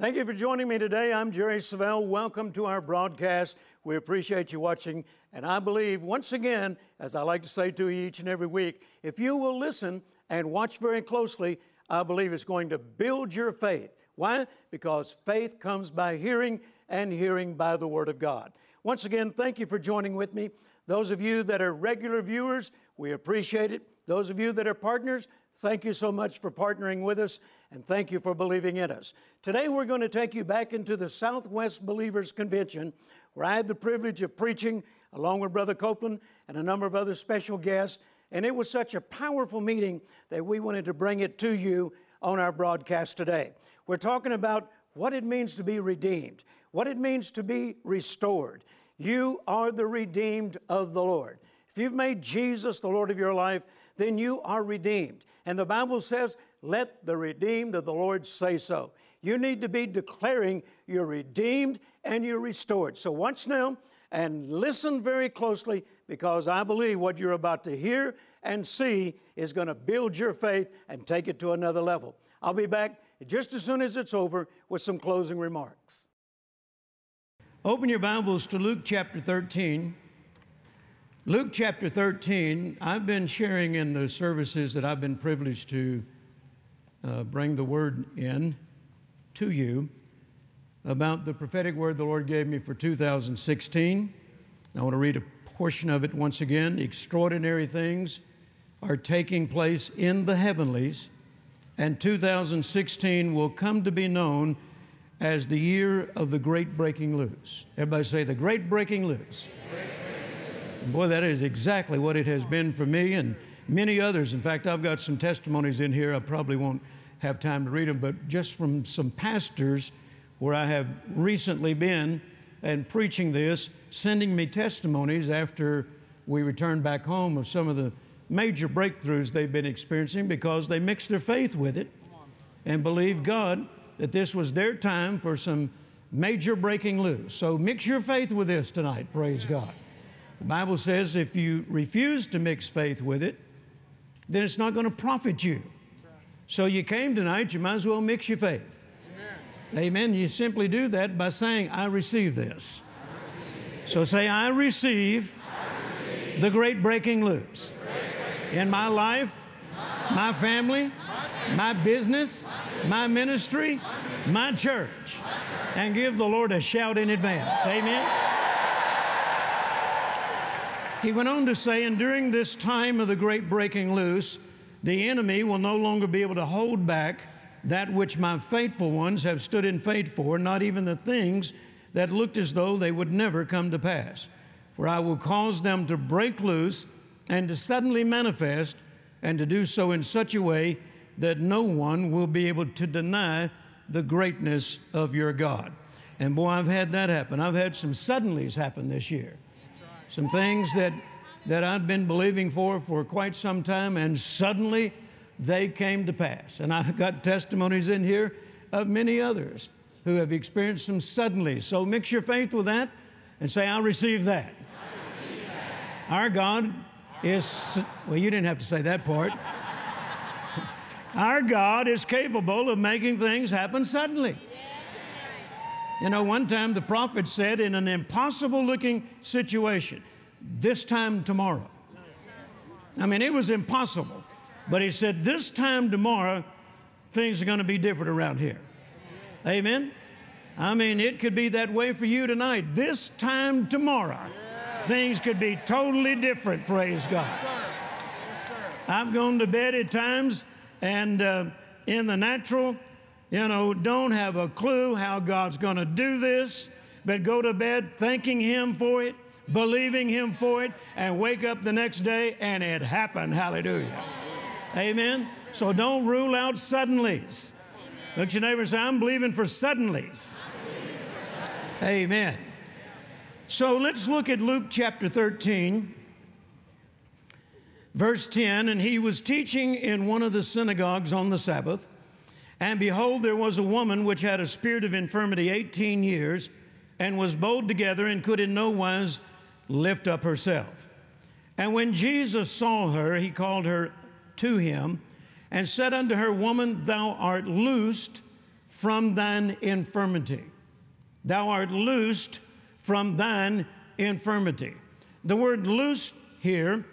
Thank you for joining me today. I'm Jerry Savelle. Welcome to our broadcast. We appreciate you watching. And I believe, once again, as I like to say to you each and every week, if you will listen and watch very closely, I believe it's going to build your faith. Why? Because faith comes by hearing, and hearing by the Word of God. Once again, thank you for joining with me. Those of you that are regular viewers, we appreciate it. Those of you that are partners, thank you so much for partnering with us and thank you for believing in us. Today we're going to take you back into the Southwest Believers Convention where I had the privilege of preaching along with Brother Copeland and a number of other special guests. And it was such a powerful meeting that we wanted to bring it to you on our broadcast today. We're talking about what it means to be redeemed, what it means to be restored. You are the redeemed of the Lord. If you've made Jesus the Lord of your life, then you are redeemed. And the Bible says let the redeemed of the Lord say so. You need to be declaring you're redeemed and you're restored. So watch now and listen very closely because I believe what you're about to hear and see is going to build your faith and take it to another level. I'll be back just as soon as it's over with some closing remarks. Open your Bibles to Luke chapter 13. Luke chapter 13, I've been sharing in the services that I've been privileged to uh, bring the word in to you about the prophetic word the Lord gave me for 2016. I want to read a portion of it once again. Extraordinary things are taking place in the heavenlies, and 2016 will come to be known as the year of the great breaking loose. Everybody say, the great breaking loose. Boy, that is exactly what it has been for me and many others. In fact, I've got some testimonies in here. I probably won't have time to read them, but just from some pastors where I have recently been and preaching this, sending me testimonies after we returned back home of some of the major breakthroughs they've been experiencing because they mixed their faith with it and believed God that this was their time for some major breaking loose. So mix your faith with this tonight, praise God. The Bible says if you refuse to mix faith with it, then it's not going to profit you. So you came tonight, you might as well mix your faith. Amen. Amen. You simply do that by saying, I receive this. So say, I receive, I receive the great breaking loose in my life, my family, my business, my ministry, my church, and give the Lord a shout in advance. Amen. He went on to say, and during this time of the great breaking loose, the enemy will no longer be able to hold back that which my faithful ones have stood in faith for, not even the things that looked as though they would never come to pass. For I will cause them to break loose and to suddenly manifest, and to do so in such a way that no one will be able to deny the greatness of your God. And boy, I've had that happen. I've had some suddenlies happen this year some things that, that I'd been believing for for quite some time, and suddenly they came to pass. And I've got testimonies in here of many others who have experienced them suddenly. So mix your faith with that and say, I receive that. I receive that. Our God is, well, you didn't have to say that part. Our God is capable of making things happen suddenly. You know, one time the prophet said, in an impossible looking situation, this time tomorrow. I mean, it was impossible. But he said, this time tomorrow, things are going to be different around here. Amen? I mean, it could be that way for you tonight. This time tomorrow, things could be totally different, praise God. I've gone to bed at times and uh, in the natural, you know, don't have a clue how God's going to do this, but go to bed thanking Him for it, believing Him for it, and wake up the next day and it happened. Hallelujah. Amen. So don't rule out suddenlies. Look your neighbor say, I'm believing for suddenlies. Amen. So let's look at Luke chapter 13, verse 10. And he was teaching in one of the synagogues on the Sabbath. And behold, there was a woman which had a spirit of infirmity 18 years, and was bowed together, and could in no wise lift up herself. And when Jesus saw her, he called her to him, and said unto her, Woman, thou art loosed from thine infirmity. Thou art loosed from thine infirmity. The word loosed here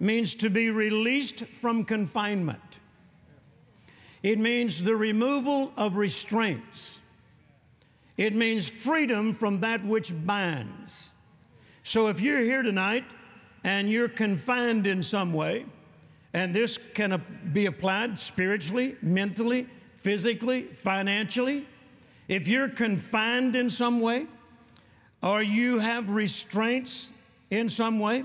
means to be released from confinement. It means the removal of restraints. It means freedom from that which binds. So if you're here tonight and you're confined in some way, and this can be applied spiritually, mentally, physically, financially, if you're confined in some way, or you have restraints in some way,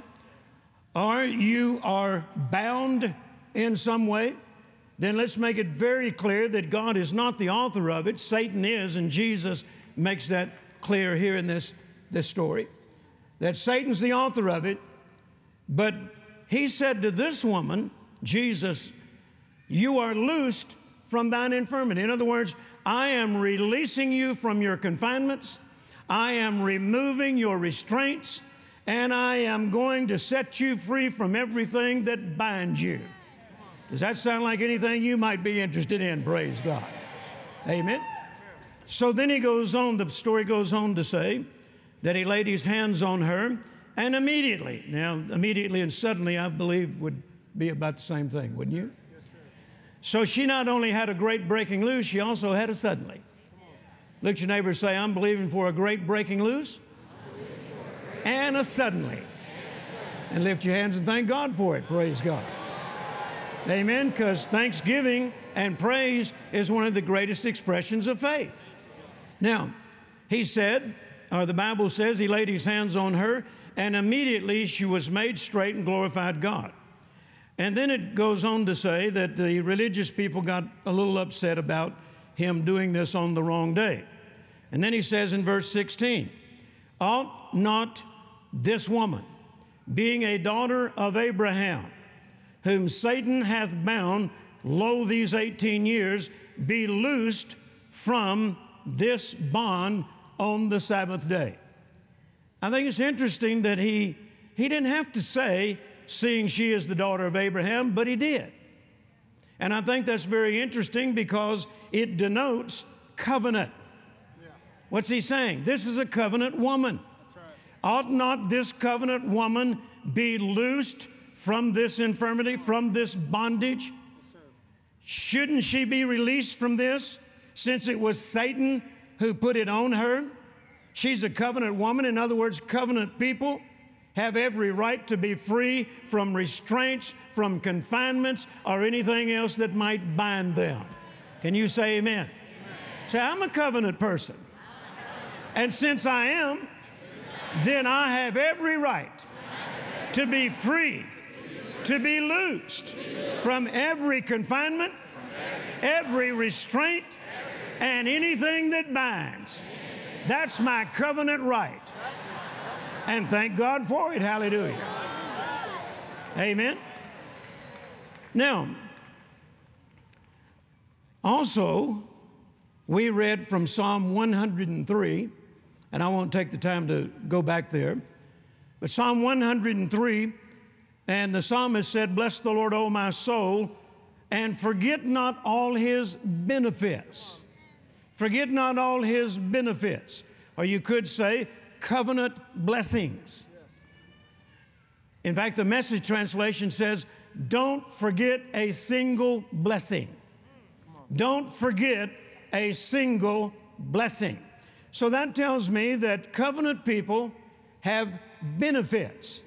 or you are bound in some way, then let's make it very clear that God is not the author of it. Satan is, and Jesus makes that clear here in this, this story. That Satan's the author of it, but he said to this woman, Jesus, You are loosed from thine infirmity. In other words, I am releasing you from your confinements, I am removing your restraints, and I am going to set you free from everything that binds you. Does that sound like anything you might be interested in? Praise God. Amen. So then he goes on, the story goes on to say that he laid his hands on her, and immediately, now, immediately and suddenly, I believe, would be about the same thing, wouldn't you? Yes, So she not only had a great breaking loose, she also had a suddenly. Look at your neighbor say, I'm believing for a great breaking loose and a suddenly. And lift your hands and thank God for it. Praise God. Amen. Because thanksgiving and praise is one of the greatest expressions of faith. Now, he said, or the Bible says, he laid his hands on her, and immediately she was made straight and glorified God. And then it goes on to say that the religious people got a little upset about him doing this on the wrong day. And then he says in verse 16, Ought not this woman, being a daughter of Abraham, whom Satan hath bound, lo, these 18 years, be loosed from this bond on the Sabbath day? I think it's interesting that he, he didn't have to say, seeing she is the daughter of Abraham, but he did. And I think that's very interesting because it denotes covenant. What's he saying? This is a covenant woman. Right. Ought not this covenant woman be loosed from this infirmity, from this bondage? Shouldn't she be released from this since it was Satan who put it on her? She's a covenant woman. In other words, covenant people have every right to be free from restraints, from confinements, or anything else that might bind them. Can you say amen? amen. Say, I'm a covenant person. And since I am, then I have every right to be free, to be loosed from every confinement, every restraint, and anything that binds. That's my covenant right. And thank God for it. Hallelujah. Amen. Now, also, we read from Psalm 103, and I won't take the time to go back there, but Psalm 103, and the psalmist said, Bless the Lord, O my soul, and forget not all his benefits. Forget not all his benefits. Or you could say, covenant blessings. In fact, the message translation says, Don't forget a single blessing. Don't forget a single blessing. So that tells me that covenant people have benefits,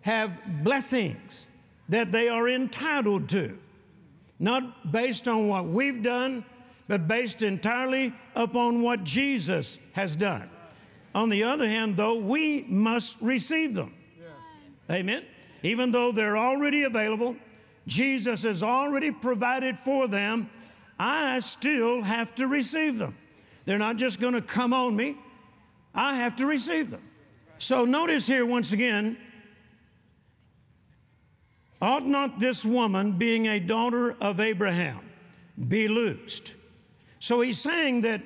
have blessings that they are entitled to, not based on what we've done, but based entirely upon what Jesus has done. On the other hand, though, we must receive them. Yes. Amen. Even though they're already available, Jesus has already provided for them, I still have to receive them. They're not just going to come on me, I have to receive them. So notice here once again, ought not this woman, being a daughter of Abraham, be loosed? So he's saying that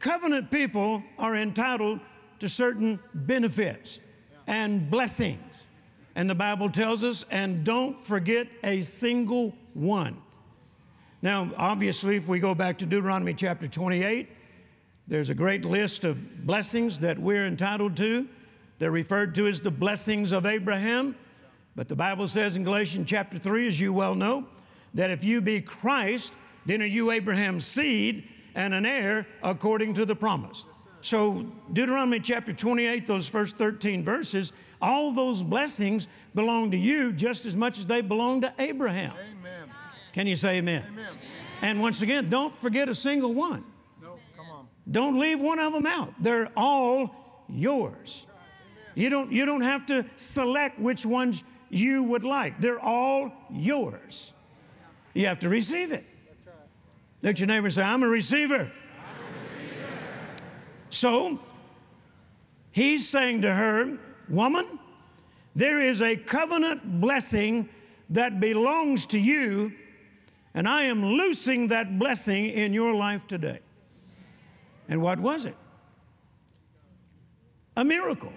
covenant people are entitled to certain benefits and blessings. And the Bible tells us, and don't forget a single one. Now, obviously, if we go back to Deuteronomy chapter 28, There's a great list of blessings that we're entitled to. They're referred to as the blessings of Abraham. But the Bible says in Galatians chapter 3, as you well know, that if you be Christ, then are you Abraham's seed and an heir according to the promise. So, Deuteronomy chapter 28, those first 13 verses, all those blessings belong to you just as much as they belong to Abraham. Amen. Can you say amen? Amen. And once again, don't forget a single one. No, come on. Don't leave one of them out. They're all yours. You don't, you don't have to select which ones you would like. They're all yours. You have to receive it. Let your neighbor say, I'm a receiver. So he's saying to her, Woman, there is a covenant blessing that belongs to you, and I am loosing that blessing in your life today. And what was it? A miracle,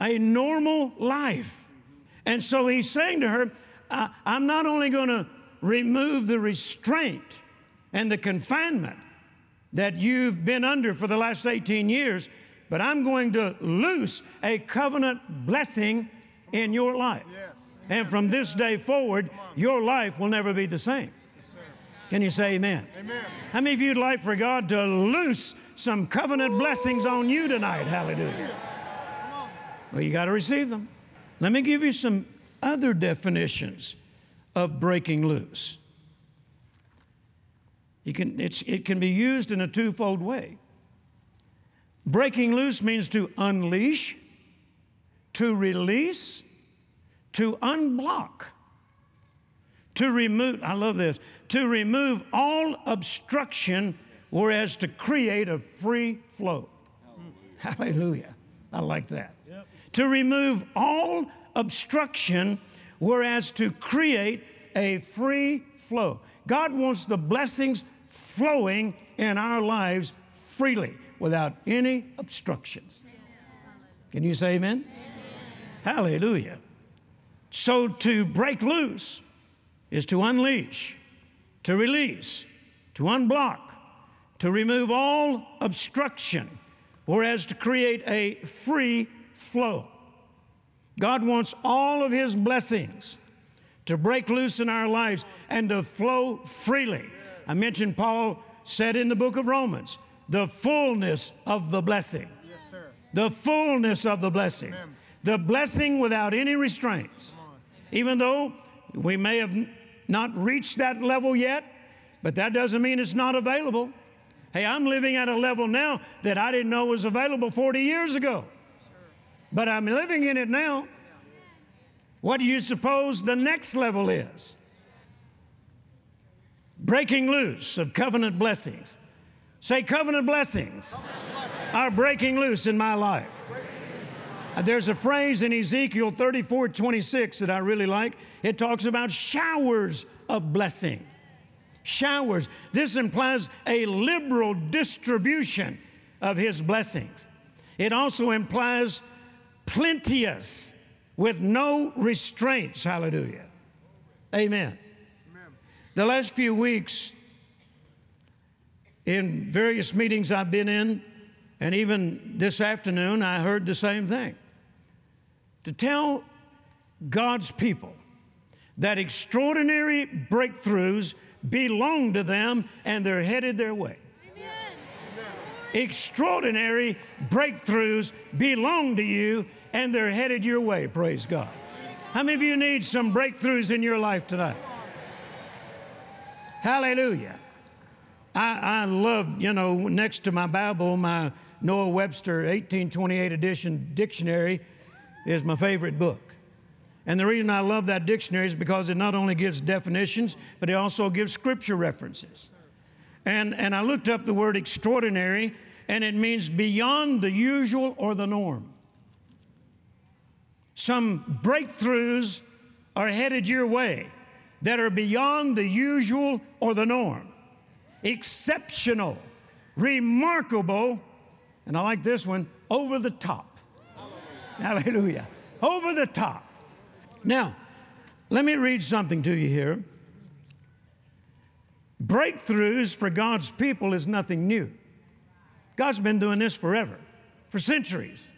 a normal life. And so he's saying to her, I, am not only going to remove the restraint and the confinement that you've been under for the last 18 years, but I'm going to loose a covenant blessing in your life. Yes. And from this day forward, your life will never be the same. Can you say amen? Amen. How many of you'd like for God to loose some covenant blessings on you tonight? Hallelujah. Well, you got to receive them. Let me give you some other definitions of breaking loose. You can, it can be used in a twofold way. Breaking loose means to unleash, to release, to unblock, to remove, I love this, to remove all obstruction, whereas to create a free flow. Hallelujah. I like that. Yep. To remove all obstruction, whereas to create a free flow. God wants the blessings flowing in our lives freely without any obstructions. Can you say amen? amen? Hallelujah. So to break loose is to unleash, to release, to unblock, to remove all obstruction, whereas to create a free flow. God wants all of His blessings to break loose in our lives and to flow freely. I mentioned Paul said in the book of Romans, the fullness of the blessing. Yes, sir. The fullness of the blessing. Amen. The blessing without any restraints. Even though we may have not reached that level yet, but that doesn't mean it's not available. Hey, I'm living at a level now that I didn't know was available 40 years ago. But I'm living in it now. What do you suppose the next level is? Breaking loose of covenant blessings. Say, covenant blessings, covenant blessings. are breaking loose in my life. Uh, there's a phrase in Ezekiel 34 26 that I really like. It talks about showers of blessing. Showers. This implies a liberal distribution of his blessings. It also implies plenteous with no restraints. Hallelujah. Amen. The last few weeks, in various meetings I've been in, and even this afternoon, I heard the same thing. To tell God's people that extraordinary breakthroughs belong to them and they're headed their way. Extraordinary breakthroughs belong to you and they're headed your way, praise God. How many of you need some breakthroughs in your life tonight? Hallelujah. I, I love, you know, next to my Bible, my Noah Webster 1828 edition dictionary is my favorite book. And the reason I love that dictionary is because it not only gives definitions, but it also gives scripture references. And, and I looked up the word extraordinary, and it means beyond the usual or the norm. Some breakthroughs are headed your way that are beyond the usual or the norm. Exceptional, remarkable, and I like this one, over the top. Hallelujah. Hallelujah. Over the top. Now, let me read something to you here. Breakthroughs for God's people is nothing new. God's been doing this forever, for centuries.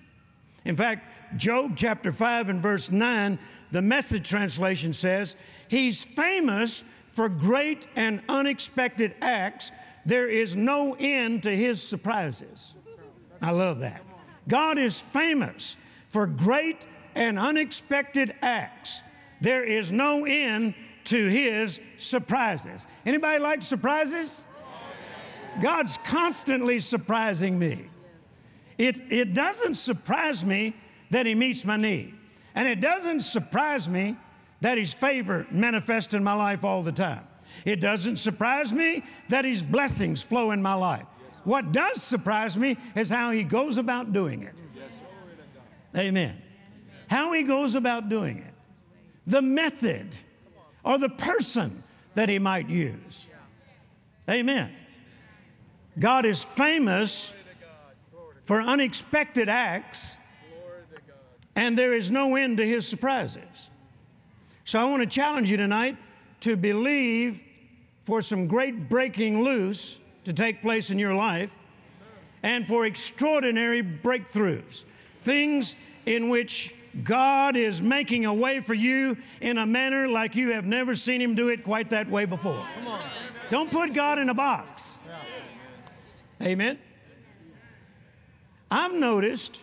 In fact, Job chapter 5 and verse 9, the message translation says, He's famous for great and unexpected acts. There is no end to his surprises. I love that. God is famous for great and unexpected acts. There is no end to his surprises. Anybody like surprises? God's constantly surprising me. It, it doesn't surprise me that he meets my need. And it doesn't surprise me that his favor manifests in my life all the time. It doesn't surprise me that his blessings flow in my life. What does surprise me is how he goes about doing it. Amen. How he goes about doing it. The method or the person that he might use. Amen. God is famous for unexpected acts, and there is no end to his surprises. So I want to challenge you tonight to believe for some great breaking loose to take place in your life and for extraordinary breakthroughs. Things in which God is making a way for you in a manner like you have never seen Him do it quite that way before. Don't put God in a box. Amen. I've noticed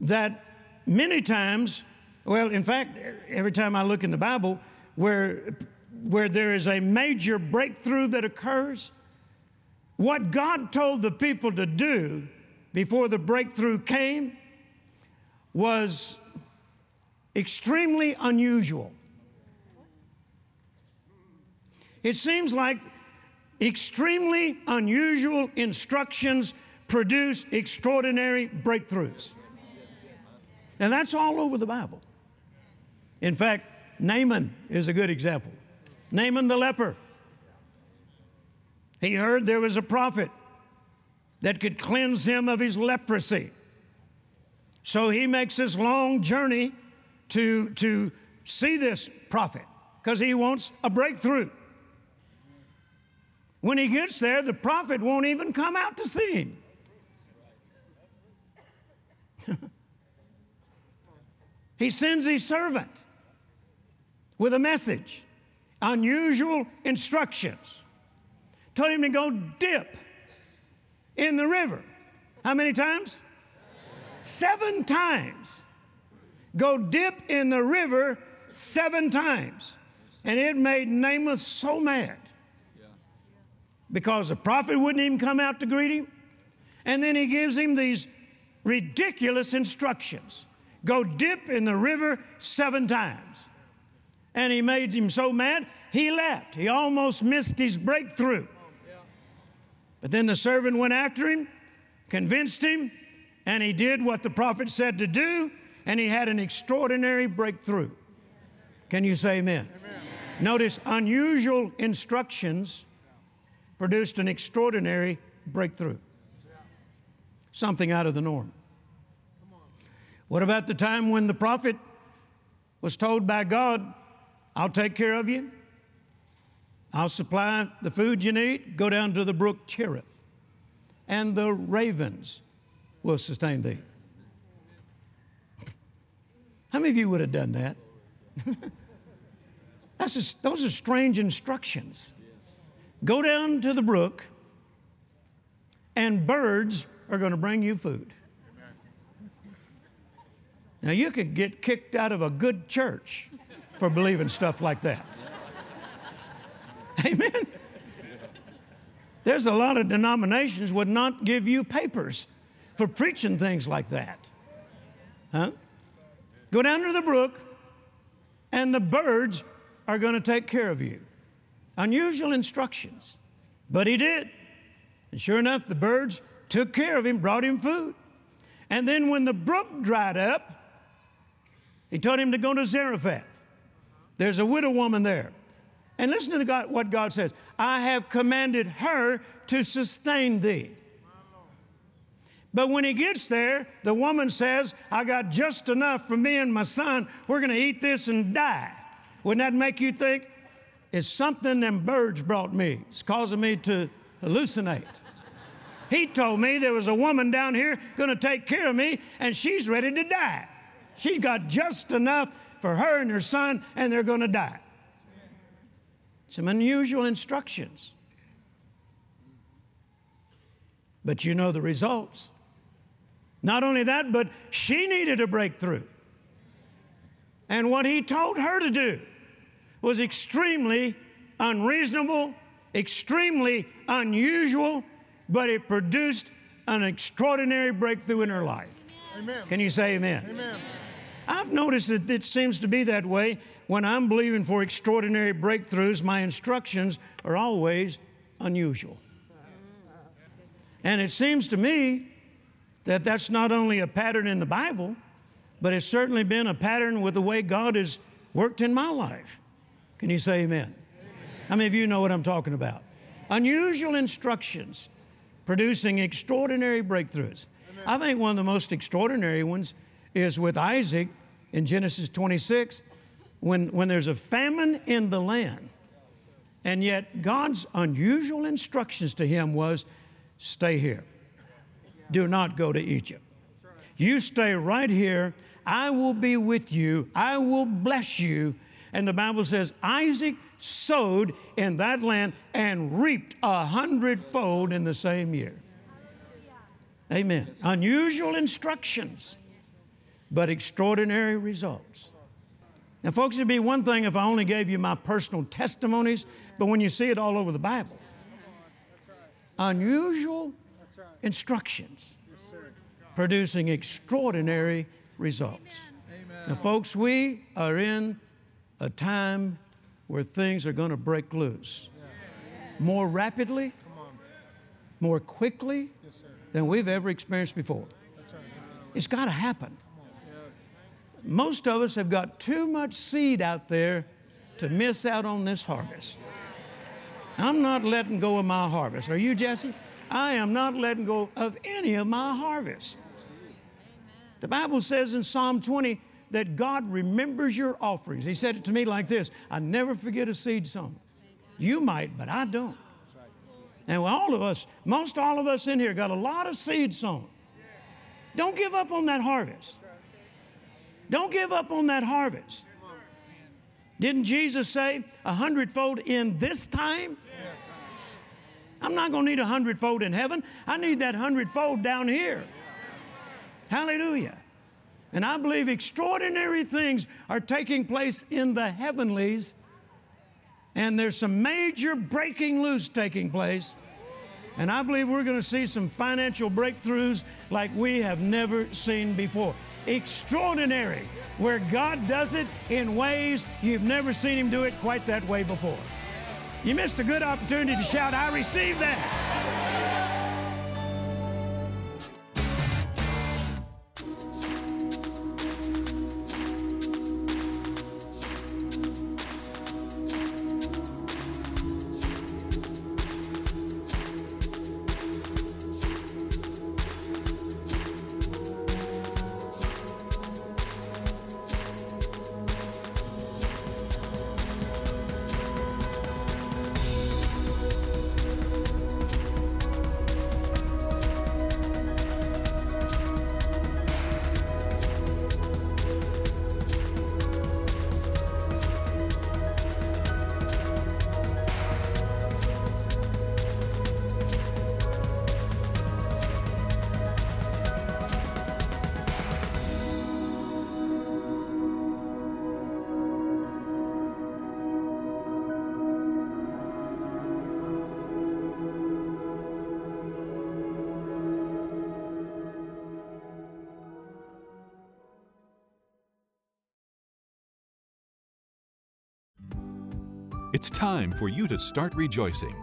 that many times, well, in fact, every time I look in the Bible where, where there is a major breakthrough that occurs, what God told the people to do before the breakthrough came was extremely unusual. It seems like extremely unusual instructions produce extraordinary breakthroughs. And that's all over the Bible. In fact, Naaman is a good example. Naaman the leper. He heard there was a prophet that could cleanse him of his leprosy. So he makes this long journey to, to see this prophet because he wants a breakthrough. When he gets there, the prophet won't even come out to see him. he sends his servant with a message, unusual instructions. Told him to go dip in the river. How many times? Seven times. Go dip in the river seven times. And it made Naaman so mad because the prophet wouldn't even come out to greet him. And then he gives him these ridiculous instructions go dip in the river seven times. And he made him so mad, he left. He almost missed his breakthrough. But then the servant went after him, convinced him, and he did what the prophet said to do, and he had an extraordinary breakthrough. Can you say amen? amen. Notice unusual instructions produced an extraordinary breakthrough. Something out of the norm. What about the time when the prophet was told by God, I'll take care of you, I'll supply the food you need, go down to the brook Cherith, and the ravens will sustain thee. How many of you would have done that? That's just, those are strange instructions. Go down to the brook, and birds are going to bring you food. Now, you could get kicked out of a good church for believing stuff like that. Amen. There's a lot of denominations would not give you papers for preaching things like that. Huh? Go down to the brook, and the birds are going to take care of you. Unusual instructions, but he did. And sure enough, the birds took care of him, brought him food. And then when the brook dried up, he told him to go to Zarephath. There's a widow woman there. And listen to God, what God says I have commanded her to sustain thee. But when he gets there, the woman says, I got just enough for me and my son. We're going to eat this and die. Wouldn't that make you think, it's something them birds brought me. It's causing me to hallucinate. He told me there was a woman down here going to take care of me, and she's ready to die. She's got just enough for her and her son, and they're going to die. Some unusual instructions. But you know the results. Not only that, but she needed a breakthrough. And what he told her to do was extremely unreasonable, extremely unusual, but it produced an extraordinary breakthrough in her life. Amen. Can you say amen? Amen. I've noticed that it seems to be that way when I'm believing for extraordinary breakthroughs, my instructions are always unusual. And it seems to me that that's not only a pattern in the Bible, but it's certainly been a pattern with the way God has worked in my life. Can you say amen? How many of you know what I'm talking about? Unusual instructions producing extraordinary breakthroughs. I think one of the most extraordinary ones is with Isaac in Genesis 26 when, when there's a famine in the land. And yet, God's unusual instructions to him was stay here. Do not go to Egypt. You stay right here. I will be with you. I will bless you. And the Bible says Isaac sowed in that land and reaped a hundredfold in the same year. Amen. Unusual instructions, but extraordinary results. Now, folks, it'd be one thing if I only gave you my personal testimonies, but when you see it all over the Bible, unusual instructions producing extraordinary results. Now, folks, we are in a time where things are going to break loose more rapidly, more quickly than we've ever experienced before. It's got to happen. Most of us have got too much seed out there to miss out on this harvest. I'm not letting go of my harvest. Are you, Jesse? I am not letting go of any of my harvest. The Bible says in Psalm 20 that God remembers your offerings. He said it to me like this I never forget a seed sown. You might, but I don't. And all of us, most all of us in here, got a lot of seed sown. Don't give up on that harvest. Don't give up on that harvest. Didn't Jesus say a hundredfold in this time? I'm not going to need a hundredfold in heaven. I need that hundredfold down here. Hallelujah. And I believe extraordinary things are taking place in the heavenlies. And there's some major breaking loose taking place. And I believe we're going to see some financial breakthroughs like we have never seen before extraordinary, where God does it in ways you've never seen Him do it quite that way before. You missed a good opportunity to shout, I receive that. It's time for you to start rejoicing.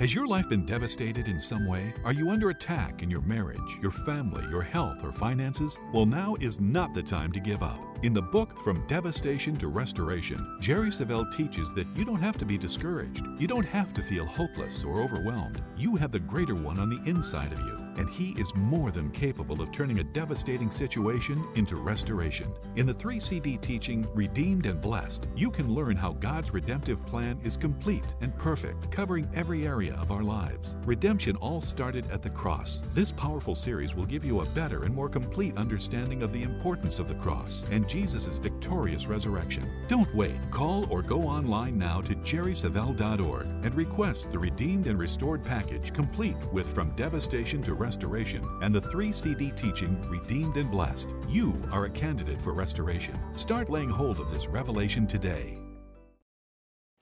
Has your life been devastated in some way? Are you under attack in your marriage, your family, your health, or finances? Well, now is not the time to give up. In the book From Devastation to Restoration, Jerry Savelle teaches that you don't have to be discouraged. You don't have to feel hopeless or overwhelmed. You have the greater one on the inside of you and He is more than capable of turning a devastating situation into restoration. In the 3 CD teaching, Redeemed and Blessed, you can learn how God's redemptive plan is complete and perfect, covering every area of our lives. Redemption all started at the cross. This powerful series will give you a better and more complete understanding of the importance of the cross and Jesus' victorious resurrection. Don't wait. Call or go online now to jerrysavelle.org and request the Redeemed and Restored package complete with From Devastation to Restoration restoration and the three CD teaching Redeemed and Blessed, you are a candidate for restoration. Start laying hold of this revelation today.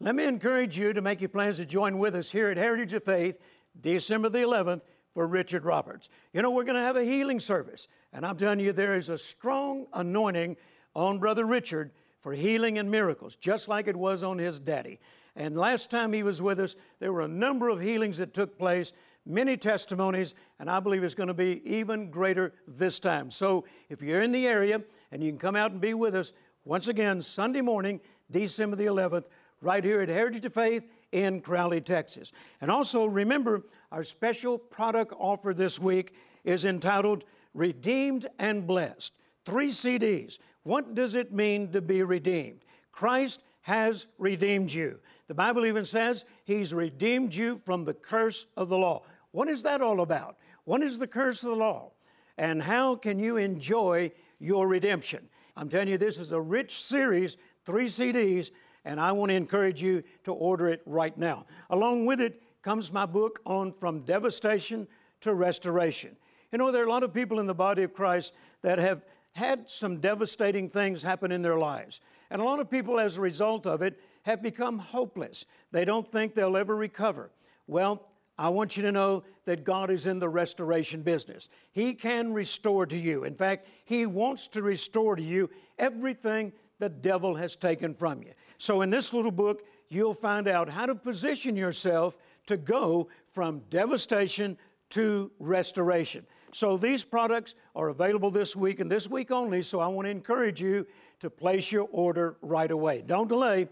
Let me encourage you to make your plans to join with us here at Heritage of Faith, December the 11th, for Richard Roberts. You know, we're going to have a healing service, and I'm telling you, there is a strong anointing on Brother Richard for healing and miracles, just like it was on his daddy. And last time he was with us, there were a number of healings that took place many testimonies, and I believe it's going to be even greater this time. So if you're in the area and you can come out and be with us, once again, Sunday morning, December the 11th, right here at Heritage of Faith in Crowley, Texas. And also remember, our special product offer this week is entitled Redeemed and Blessed. Three CDs. What does it mean to be redeemed? Christ has redeemed you. The Bible even says He's redeemed you from the curse of the law. What is that all about? What is the curse of the law? And how can you enjoy your redemption? I'm telling you, this is a rich series, three CDs, and I want to encourage you to order it right now. Along with it comes my book on From Devastation to Restoration. You know, there are a lot of people in the body of Christ that have had some devastating things happen in their lives. And a lot of people, as a result of it, have become hopeless. They don't think they'll ever recover. Well, I want you to know that God is in the restoration business. He can restore to you. In fact, He wants to restore to you everything the devil has taken from you. So, in this little book, you'll find out how to position yourself to go from devastation to restoration. So, these products are available this week and this week only. So, I want to encourage you to place your order right away. Don't delay.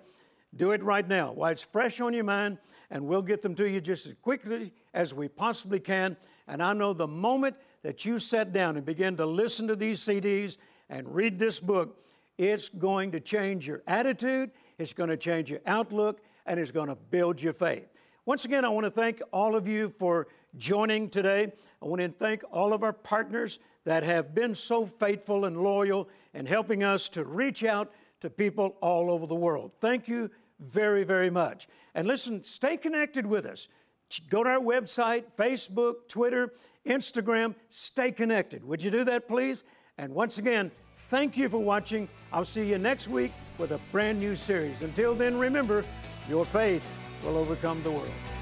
Do it right now while it's fresh on your mind, and we'll get them to you just as quickly as we possibly can. And I know the moment that you sit down and begin to listen to these CDs and read this book, it's going to change your attitude, it's going to change your outlook, and it's going to build your faith. Once again, I want to thank all of you for joining today. I want to thank all of our partners that have been so faithful and loyal in helping us to reach out to people all over the world. Thank you very, very much. And listen, stay connected with us. Go to our website, Facebook, Twitter, Instagram. Stay connected. Would you do that, please? And once again, thank you for watching. I'll see you next week with a brand new series. Until then, remember, your faith will overcome the world.